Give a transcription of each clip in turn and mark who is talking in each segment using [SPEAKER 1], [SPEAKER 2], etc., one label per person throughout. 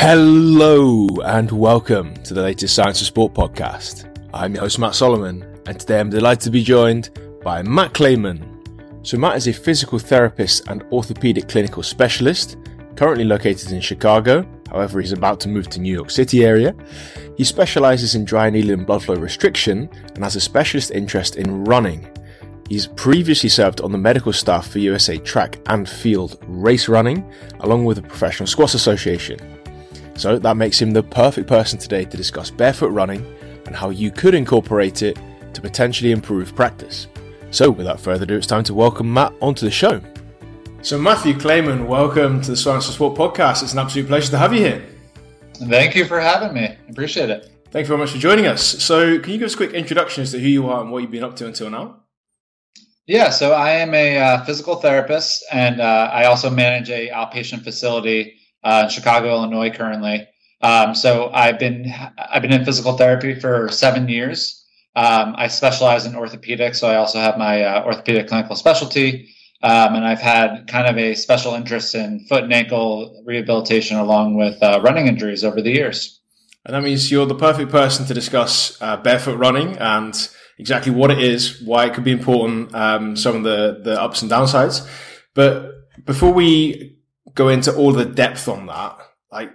[SPEAKER 1] Hello and welcome to the latest Science of Sport podcast. I'm your host Matt Solomon, and today I'm delighted to be joined by Matt Clayman. So, Matt is a physical therapist and orthopedic clinical specialist, currently located in Chicago. However, he's about to move to New York City area. He specializes in dry needle and blood flow restriction and has a specialist interest in running. He's previously served on the medical staff for USA Track and Field Race Running, along with the Professional Squash Association. So that makes him the perfect person today to discuss barefoot running and how you could incorporate it to potentially improve practice. So without further ado, it's time to welcome Matt onto the show. So Matthew Clayman, welcome to the Science of Sport podcast. It's an absolute pleasure to have you here.
[SPEAKER 2] Thank you for having me. Appreciate it.
[SPEAKER 1] Thank you very much for joining us. So can you give us a quick introduction as to who you are and what you've been up to until now?
[SPEAKER 2] Yeah, so I am a uh, physical therapist, and uh, I also manage a outpatient facility uh, Chicago, Illinois, currently. Um, so I've been I've been in physical therapy for seven years. Um, I specialize in orthopedics, so I also have my uh, orthopedic clinical specialty, um, and I've had kind of a special interest in foot and ankle rehabilitation along with uh, running injuries over the years.
[SPEAKER 1] And that means you're the perfect person to discuss uh, barefoot running and exactly what it is, why it could be important, um, some of the the ups and downsides. But before we go into all the depth on that. Like,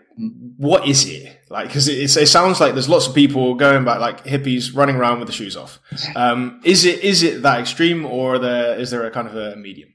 [SPEAKER 1] what is it? Like, because it, it, sounds like there's lots of people going back, like hippies running around with the shoes off. Um, is it is it that extreme, or the, is there a kind of a medium?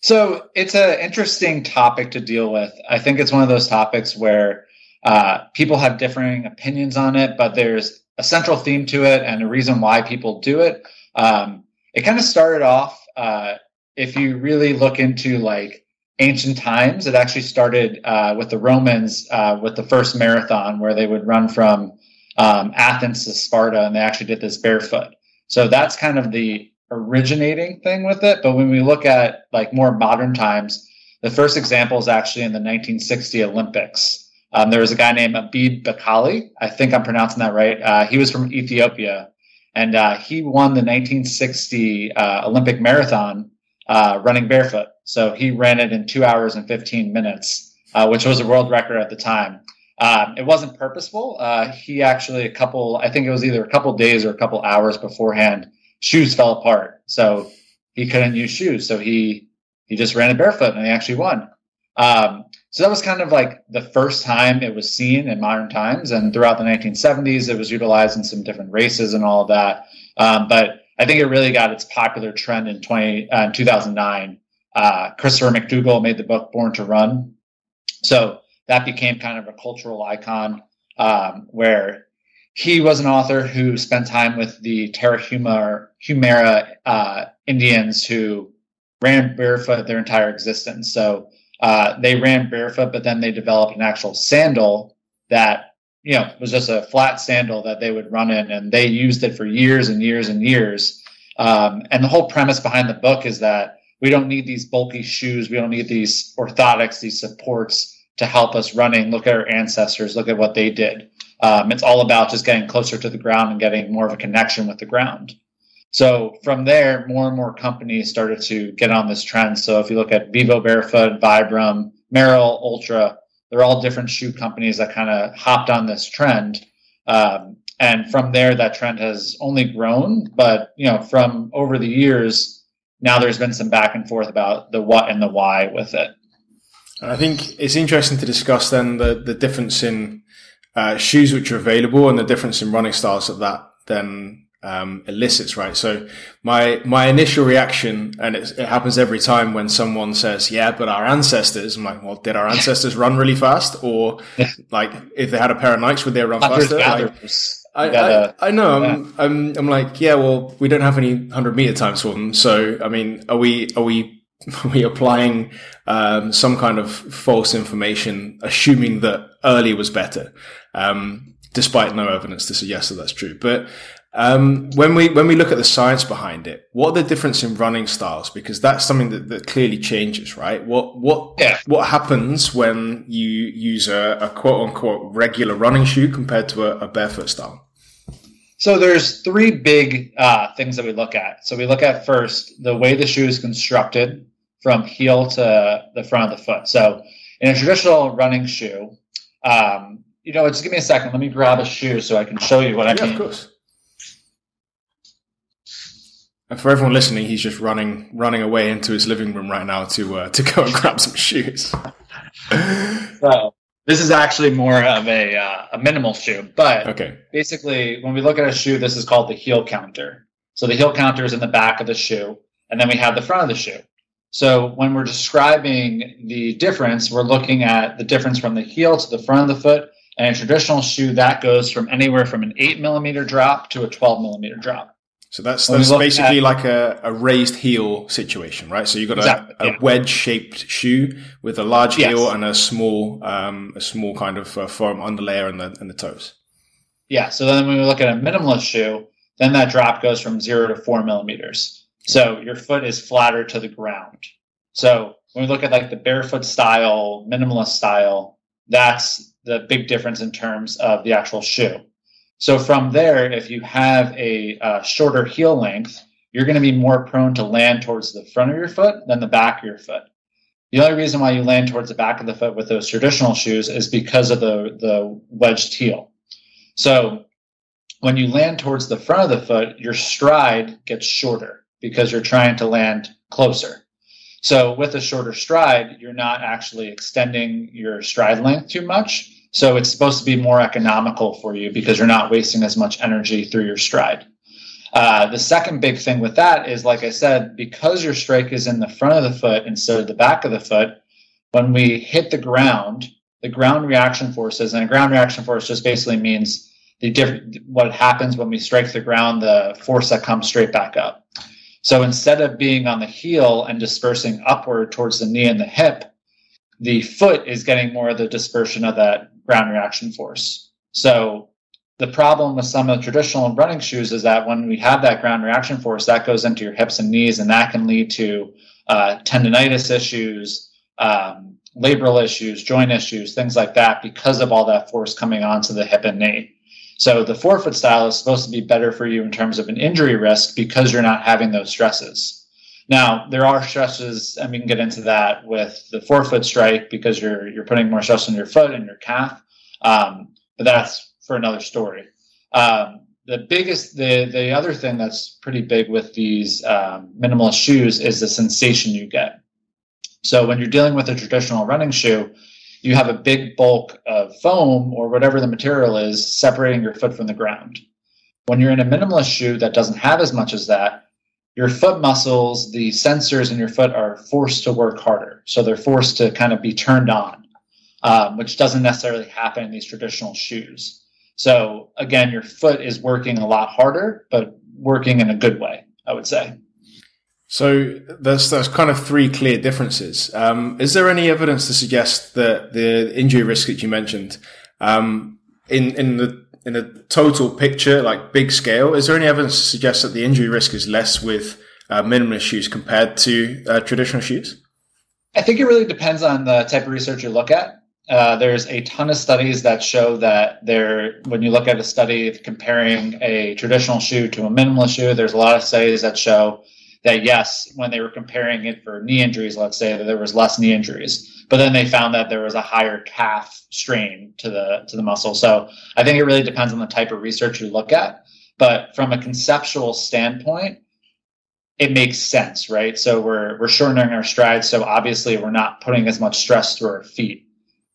[SPEAKER 2] So it's an interesting topic to deal with. I think it's one of those topics where uh, people have differing opinions on it, but there's a central theme to it and a reason why people do it. Um, it kind of started off, uh, if you really look into like ancient times. It actually started uh, with the Romans uh, with the first marathon, where they would run from um, Athens to Sparta, and they actually did this barefoot. So that's kind of the originating thing with it. But when we look at like more modern times, the first example is actually in the 1960 Olympics. Um, there was a guy named Abebe Bikila. I think I'm pronouncing that right. Uh, he was from Ethiopia, and uh, he won the 1960 uh, Olympic marathon uh, running barefoot. So he ran it in two hours and 15 minutes, uh, which was a world record at the time. Um, it wasn't purposeful. Uh, he actually, a couple, I think it was either a couple days or a couple hours beforehand, shoes fell apart. So he couldn't use shoes. So he, he just ran it barefoot and he actually won. Um, so that was kind of like the first time it was seen in modern times. And throughout the 1970s, it was utilized in some different races and all of that. Um, but I think it really got its popular trend in 20, uh, 2009. Uh, Christopher McDougall made the book Born to Run. So that became kind of a cultural icon um, where he was an author who spent time with the Tarahumara uh, Indians who ran barefoot their entire existence. So uh, they ran barefoot, but then they developed an actual sandal that you know, it was just a flat sandal that they would run in, and they used it for years and years and years. Um, and the whole premise behind the book is that we don't need these bulky shoes, we don't need these orthotics, these supports to help us running. Look at our ancestors, look at what they did. Um, it's all about just getting closer to the ground and getting more of a connection with the ground. So from there, more and more companies started to get on this trend. So if you look at Vivo Barefoot, Vibram, Merrell, Altra, they're all different shoe companies that kind of hopped on this trend. Um, and from there, that trend has only grown. But you know, from over the years, now there's been some back and forth about the what and the why with it.
[SPEAKER 1] I think it's interesting to discuss then the the difference in uh, shoes which are available and the difference in running styles that that then um, elicits, right? So my my initial reaction, and it, it, happens every time when someone says, "Yeah, but our ancestors," I'm like, "Well, did our ancestors run really fast, or like if they had a pair of Nikes, would they run faster?" I, I, I, know. I'm, yeah. I'm, I'm like, yeah. Well, we don't have any hundred meter times for them. So, I mean, are we are we are we applying um, some kind of false information, assuming that early was better, um, despite no evidence to suggest that that's true? But um, when we when we look at the science behind it, what are the difference in running styles? Because that's something that, that clearly changes, right? What what yeah. what happens when you use a, a, quote unquote regular running shoe compared to a, a barefoot style?
[SPEAKER 2] So there's three big uh, things that we look at. So we look at first the way the shoe is constructed from heel to the front of the foot. So in a traditional running shoe, Um, you know, just give me a second. Let me grab a shoe so I can show you what I
[SPEAKER 1] yeah,
[SPEAKER 2] mean.
[SPEAKER 1] of course. And for everyone listening, he's just running running away into his living room right now to uh, to go and grab some shoes.
[SPEAKER 2] so this is actually more of a uh, a minimal shoe, but
[SPEAKER 1] okay.
[SPEAKER 2] basically, when we look at a shoe, this is called the heel counter. So the heel counter is in the back of the shoe, and then we have the front of the shoe. So when we're describing the difference, we're looking at the difference from the heel to the front of the foot. And a traditional shoe that goes from anywhere from an eight millimeter drop to a 12 millimeter drop.
[SPEAKER 1] So that's that's basically at, like a, a raised heel situation, right? So you've got exactly, a, a yeah. wedge shaped shoe with a large yes. heel and a small um, a small kind of uh, foam underlayer in the in the toes.
[SPEAKER 2] Yeah. So then when we look at a minimalist shoe, then that drop goes from zero to four millimeters. So your foot is flatter to the ground. So when we look at like the barefoot style, minimalist style, that's the big difference in terms of the actual shoe. So from there, if you have a uh, shorter heel length, you're going to be more prone to land towards the front of your foot than the back of your foot. The only reason why you land towards the back of the foot with those traditional shoes is because of the, the wedged heel. So when you land towards the front of the foot, your stride gets shorter because you're trying to land closer. So with a shorter stride, you're not actually extending your stride length too much. So it's supposed to be more economical for you because you're not wasting as much energy through your stride. Uh, the second big thing with that is, like I said, because your strike is in the front of the foot instead of the back of the foot, when we hit the ground, the ground reaction forces, and a ground reaction force just basically means the different what happens when we strike the ground, the force that comes straight back up. So instead of being on the heel and dispersing upward towards the knee and the hip, the foot is getting more of the dispersion of that ground reaction force. So the problem with some of the traditional running shoes is that when we have that ground reaction force, that goes into your hips and knees, and that can lead to uh, tendonitis issues, um, labral issues, joint issues, things like that, because of all that force coming onto the hip and knee. So the forefoot style is supposed to be better for you in terms of an injury risk because you're not having those stresses. Now there are stresses, and we can get into that with the forefoot strike because you're you're putting more stress on your foot and your calf. Um, but that's for another story. Um, the biggest, the the other thing that's pretty big with these um, minimalist shoes is the sensation you get. So when you're dealing with a traditional running shoe, you have a big bulk of foam or whatever the material is separating your foot from the ground. When you're in a minimalist shoe that doesn't have as much as that, your foot muscles, the sensors in your foot are forced to work harder. So they're forced to kind of be turned on, um, which doesn't necessarily happen in these traditional shoes. So again, your foot is working a lot harder, but working in a good way, I would say.
[SPEAKER 1] So there's there's kind of three clear differences. Um, is there any evidence to suggest that the injury risk that you mentioned um, in in the in the total picture, like big scale, is there any evidence to suggest that the injury risk is less with uh, minimalist shoes compared to uh, traditional shoes?
[SPEAKER 2] I think it really depends on the type of research you look at. Uh, there's a ton of studies that show that there, when you look at a study comparing a traditional shoe to a minimalist shoe, there's a lot of studies that show that yes, when they were comparing it for knee injuries, let's say that there was less knee injuries, but then they found that there was a higher calf strain to the to the muscle. So I think it really depends on the type of research you look at. But from a conceptual standpoint, it makes sense, right? So we're we're shortening our strides, so obviously we're not putting as much stress through our feet.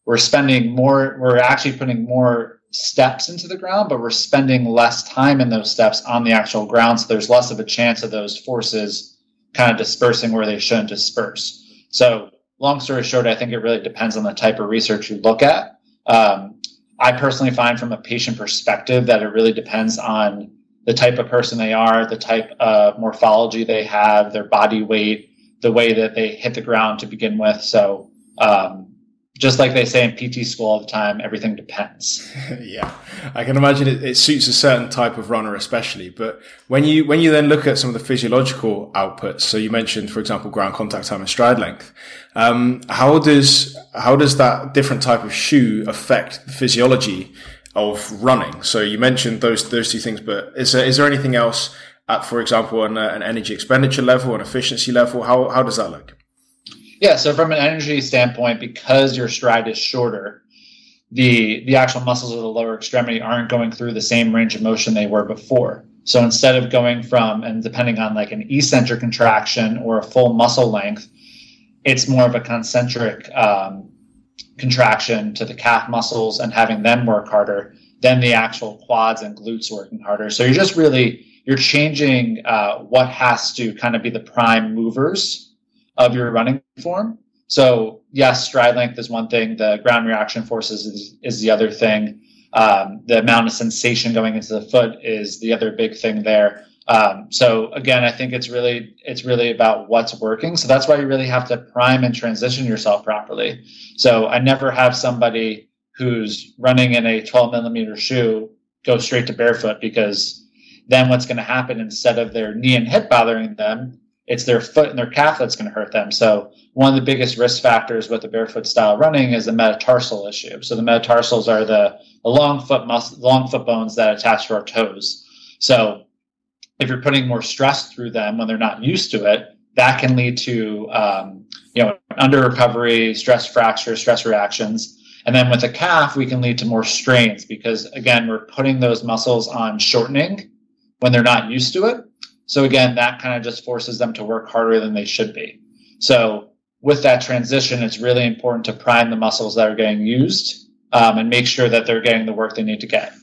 [SPEAKER 2] We're spending more. We're actually putting more steps into the ground, but we're spending less time in those steps on the actual ground. So there's less of a chance of those forces kind of dispersing where they shouldn't disperse. So, long story short, I think it really depends on the type of research you look at. Um, I personally find from a patient perspective that it really depends on the type of person they are, the type of morphology they have, their body weight, the way that they hit the ground to begin with. So, um, just like they say in PT school all the time, everything depends.
[SPEAKER 1] yeah, I can imagine it, it, suits a certain type of runner, especially. But when you when you then look at some of the physiological outputs, so you mentioned, for example, ground contact time and stride length. Um, how does how does that different type of shoe affect the physiology of running? So you mentioned those those two things, but is there is there anything else at, for example, an, an energy expenditure level, an efficiency level? How how does that look?
[SPEAKER 2] Yeah, so from an energy standpoint, because your stride is shorter, the the actual muscles of the lower extremity aren't going through the same range of motion they were before. So instead of going from and depending on like an eccentric contraction or a full muscle length, it's more of a concentric um, contraction to the calf muscles and having them work harder than the actual quads and glutes working harder. So you're just really you're changing uh, what has to kind of be the prime movers of your running form. So yes, stride length is one thing. The ground reaction forces is, is the other thing. Um, the amount of sensation going into the foot is the other big thing there. Um, so again, I think it's really it's really about what's working. So that's why you really have to prime and transition yourself properly. So I never have somebody who's running in a 12 millimeter shoe go straight to barefoot because then what's going to happen instead of their knee and hip bothering them, it's their foot and their calf that's going to hurt them. So one of the biggest risk factors with the barefoot style running is the metatarsal issue. So the metatarsals are the, the long foot muscle, long foot bones that attach to our toes. So if you're putting more stress through them when they're not used to it, that can lead to um, you know under recovery, stress fracture, stress reactions. And then with the calf, we can lead to more strains because again, we're putting those muscles on shortening when they're not used to it. So again, that kind of just forces them to work harder than they should be. So with that transition, it's really important to prime the muscles that are getting used um, and make sure that they're getting the work they need to get.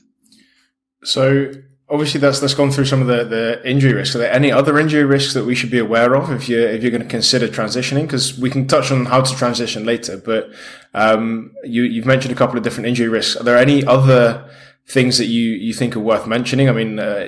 [SPEAKER 1] So obviously that's that's gone through some of the, the injury risks. Are there any other injury risks that we should be aware of if you if you're going to consider transitioning? Because we can touch on how to transition later, but um, you you've mentioned a couple of different injury risks. Are there any other things that you you think are worth mentioning? I mean, uh,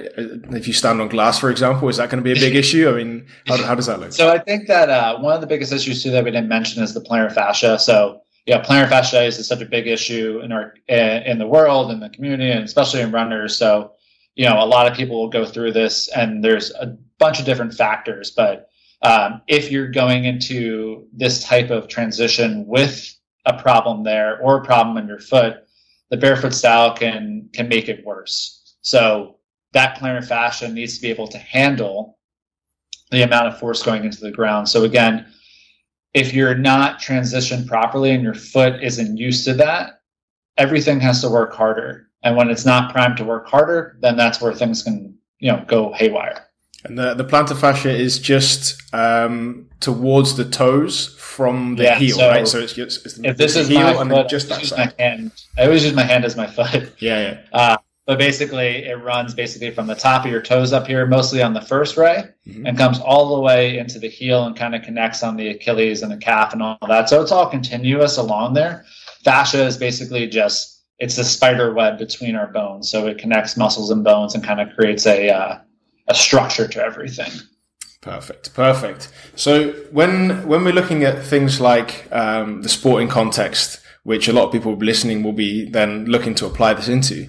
[SPEAKER 1] if you stand on glass, for example, is that going to be a big issue? I mean, how, how does that look?
[SPEAKER 2] So I think that uh, one of the biggest issues too that we didn't mention is the plantar fascia. So yeah, plantar fasciitis is such a big issue in our in the world, in the community, and especially in runners. So you know, a lot of people will go through this, and there's a bunch of different factors. But um, if you're going into this type of transition with a problem there or a problem in your foot, the barefoot style can can make it worse. So that plantar fascia needs to be able to handle the amount of force going into the ground. So again, if you're not transitioned properly and your foot isn't used to that, everything has to work harder. And when it's not primed to work harder, then that's where things can, you know, go haywire.
[SPEAKER 1] And the, the plantar fascia is just um, towards the toes from the yeah, heel, so right? So it's, it's, it's
[SPEAKER 2] if this is heel my and foot, just that side. My hand. I always use my hand as my foot.
[SPEAKER 1] Yeah, yeah.
[SPEAKER 2] Uh, but basically, it runs basically from the top of your toes up here, mostly on the first ray, mm-hmm. and comes all the way into the heel and kind of connects on the Achilles and the calf and all that. So it's all continuous along there. Fascia is basically just it's a spider web between our bones, so it connects muscles and bones and kind of creates a uh, a structure to everything.
[SPEAKER 1] Perfect, perfect. So when when we're looking at things like um, the sporting context, which a lot of people listening will be then looking to apply this into,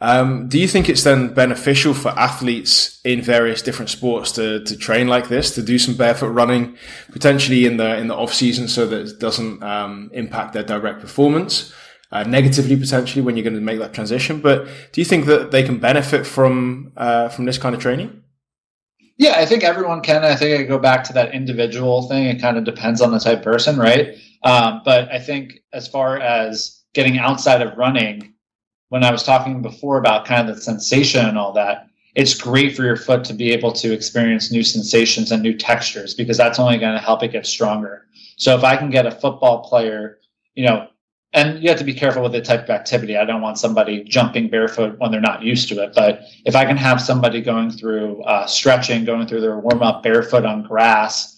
[SPEAKER 1] um, do you think it's then beneficial for athletes in various different sports to, to train like this, to do some barefoot running, potentially in the in the off season, so that it doesn't um, impact their direct performance? Uh, negatively potentially when you're going to make that transition. But do you think that they can benefit from uh, from this kind of training?
[SPEAKER 2] Yeah, I think everyone can. I think I go back to that individual thing. It kind of depends on the type of person, right? Um, but I think as far as getting outside of running, when I was talking before about kind of the sensation and all that, it's great for your foot to be able to experience new sensations and new textures because that's only going to help it get stronger. So if I can get a football player, you know, and you have to be careful with the type of activity. I don't want somebody jumping barefoot when they're not used to it. But if I can have somebody going through uh, stretching, going through their warm up barefoot on grass,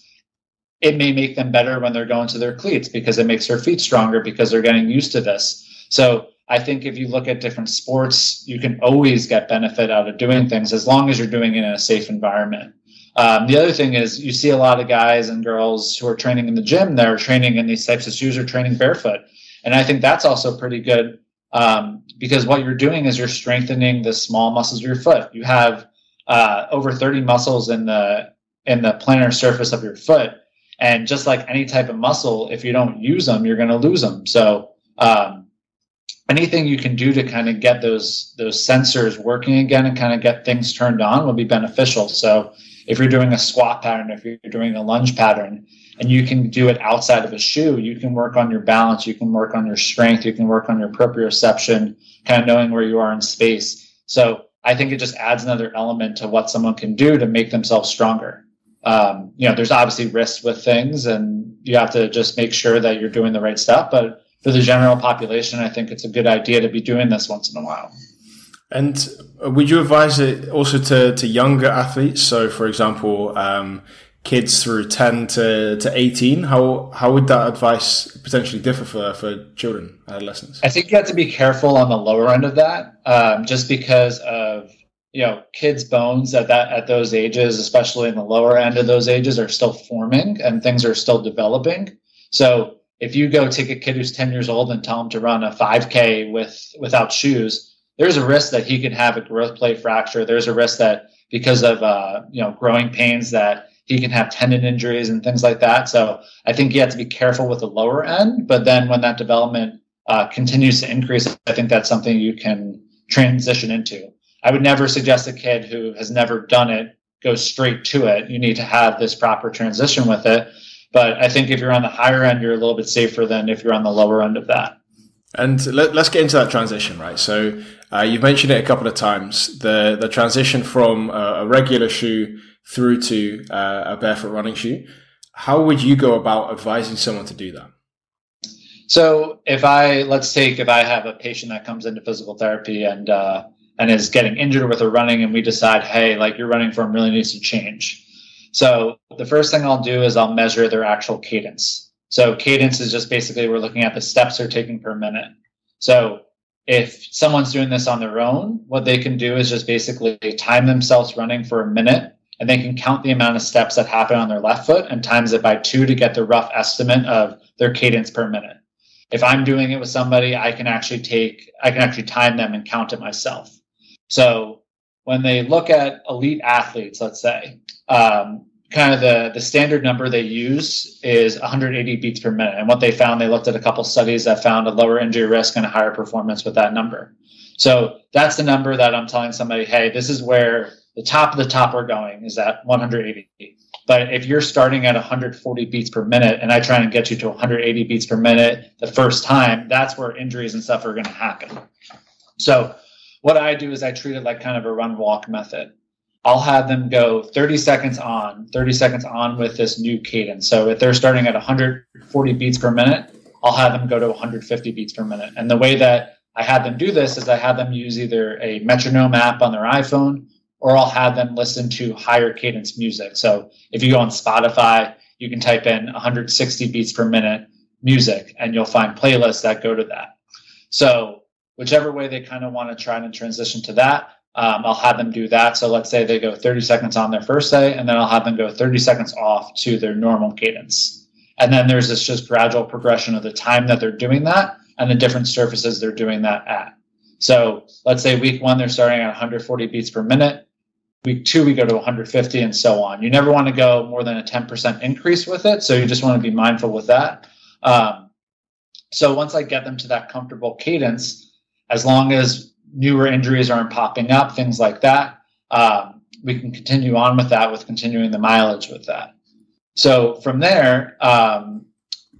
[SPEAKER 2] it may make them better when they're going to their cleats because it makes their feet stronger because they're getting used to this. So I think if you look at different sports, you can always get benefit out of doing things as long as you're doing it in a safe environment. Um, the other thing is you see a lot of guys and girls who are training in the gym they're training in these types of shoes or training barefoot and I think that's also pretty good um, because what you're doing is you're strengthening the small muscles of your foot. You have uh, over 30 muscles in the in the plantar surface of your foot, and just like any type of muscle, if you don't use them, you're going to lose them. So um, anything you can do to kind of get those those sensors working again and kind of get things turned on will be beneficial. So if you're doing a squat pattern, if you're doing a lunge pattern, and you can do it outside of a shoe, you can work on your balance, you can work on your strength, you can work on your proprioception, kind of knowing where you are in space. So I think it just adds another element to what someone can do to make themselves stronger. Um, you know, there's obviously risks with things, and you have to just make sure that you're doing the right stuff. But for the general population, I think it's a good idea to be doing this once in a while.
[SPEAKER 1] And would you advise it also to, to younger athletes? So, for example, um, kids through 10 to, to 18, how, how would that advice potentially differ for, for children, adolescents?
[SPEAKER 2] I think you have to be careful on the lower end of that, um, just because of you know kids bones at that at those ages especially in the lower end of those ages are still forming and things are still developing so if you go take a kid who's 10 years old and tell him to run a 5k with without shoes there's a risk that he could have a growth plate fracture. There's a risk that because of uh, you know growing pains that he can have tendon injuries and things like that. So i think you have to be careful with the lower end but then when that development uh, continues to increase i think that's something you can transition into. I would never suggest a kid who has never done it go straight to it. You need to have this proper transition with it but I think if you're on the higher end, you're a little bit safer than if you're on the lower end of that.
[SPEAKER 1] And let, us get into that transition, right? So uh, you've mentioned it a couple of times the the transition from a, a regular shoe through to uh, a barefoot running shoe. How would you go about advising someone to do that?
[SPEAKER 2] So if I let's take if I have a patient that comes into physical therapy and uh, and is getting injured with a running, and we decide, hey, like your running form really needs to change so the first thing I'll do is I'll measure their actual cadence. So cadence is just basically we're looking at the steps they're taking per minute. So if someone's doing this on their own, what they can do is just basically time themselves running for a minute and they can count the amount of steps that happen on their left foot and times it by two to get the rough estimate of their cadence per minute. If I'm doing it with somebody, I can actually take, I can actually time them and count it myself. So when they look at elite athletes, let's say, um, kind of the, the standard number they use is 180 beats per minute. And what they found, they looked at a couple studies that found a lower injury risk and a higher performance with that number. So that's the number that I'm telling somebody, hey, this is where the top of the top we're going is at 180. But if you're starting at 140 beats per minute and I try and get you to 180 beats per minute the first time, that's where injuries and stuff are going to happen. So what I do is I treat it like kind of a run walk method. I'll have them go 30 seconds on, 30 seconds on with this new cadence. So if they're starting at 140 beats per minute, I'll have them go to 150 beats per minute. And the way that I had them do this is I had them use either a metronome app on their iPhone or I'll have them listen to higher cadence music. So if you go on Spotify, you can type in 160 beats per minute music and you'll find playlists that go to that. So whichever way they kind of want to try and transition to that, um, I'll have them do that. So let's say they go 30 seconds on their first day, and then I'll have them go 30 seconds off to their normal cadence. And then there's this just gradual progression of the time that they're doing that and the different surfaces they're doing that at. So let's say week one, they're starting at 140 beats per minute. Week two, we go to 150 and so on. You never want to go more than a 10% increase with it. So you just want to be mindful with that. Um, so once I get them to that comfortable cadence, as long as newer injuries aren't popping up, things like that, um, we can continue on with that with continuing the mileage with that. So from there, um,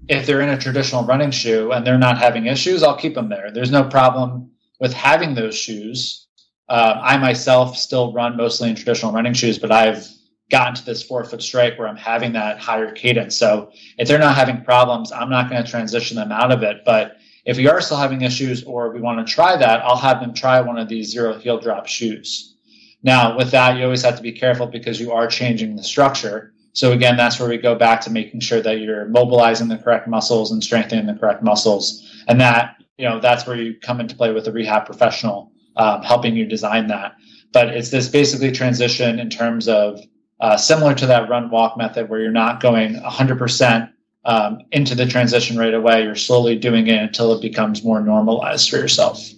[SPEAKER 2] if they're in a traditional running shoe and they're not having issues, I'll keep them there. There's no problem with having those shoes. Uh, I myself still run mostly in traditional running shoes, but I've gotten to this forefoot strike where I'm having that higher cadence. So if they're not having problems, I'm not going to transition them out of it. But if we are still having issues or we want to try that, I'll have them try one of these zero heel drop shoes. Now, with that, you always have to be careful because you are changing the structure. So again, that's where we go back to making sure that you're mobilizing the correct muscles and strengthening the correct muscles. And that, you know, that's where you come into play with a rehab professional um, helping you design that. But it's this basically transition in terms of uh, similar to that run walk method where you're not going 100% um, into the transition right away. You're slowly doing it until it becomes more normalized for yourself.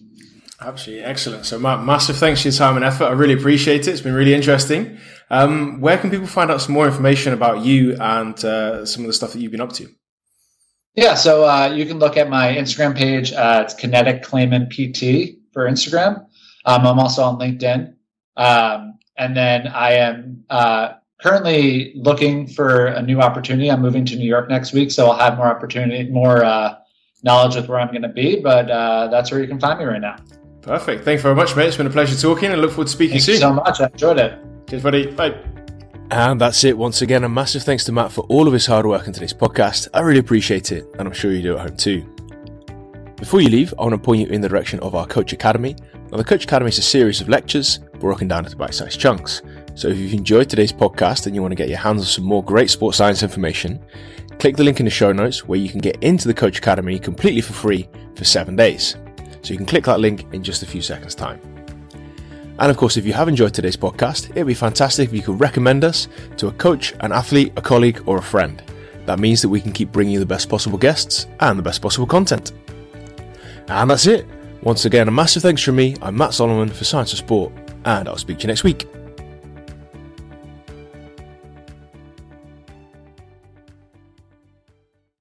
[SPEAKER 1] Absolutely excellent. So, massive thanks for your time and effort. I really appreciate it. It's been really interesting. Um, where can people find out some more information about you and uh, some of the stuff that you've been up to?
[SPEAKER 2] Yeah, so uh, you can look at my Instagram page. Uh, it's Kinetic Clayman PT for Instagram. Um, I'm also on LinkedIn. Um, and then I am uh, currently looking for a new opportunity. I'm moving to New York next week, so I'll have more opportunity, more uh, knowledge with where I'm going to be. But uh, that's where you can find me right now.
[SPEAKER 3] Perfect. Thank you very much, mate. It's been a pleasure talking and look forward to speaking
[SPEAKER 2] Thank
[SPEAKER 3] soon.
[SPEAKER 2] you so much. I enjoyed it.
[SPEAKER 3] Cheers, buddy. Bye.
[SPEAKER 1] And that's it. Once again, a massive thanks to Matt for all of his hard work on today's podcast. I really appreciate it, and I'm sure you do at home too. Before you leave, I want to point you in the direction of our Coach Academy. Now, the Coach Academy is a series of lectures broken down into bite sized chunks. So, if you've enjoyed today's podcast and you want to get your hands on some more great sports science information, click the link in the show notes where you can get into the Coach Academy completely for free for seven days. So, you can click that link in just a few seconds' time. And of course, if you have enjoyed today's podcast, it'd be fantastic if you could recommend us to a coach, an athlete, a colleague, or a friend. That means that we can keep bringing you the best possible guests and the best possible content. And that's it. Once again, a massive thanks from me. I'm Matt Solomon for Science of Sport, and I'll speak to you next week.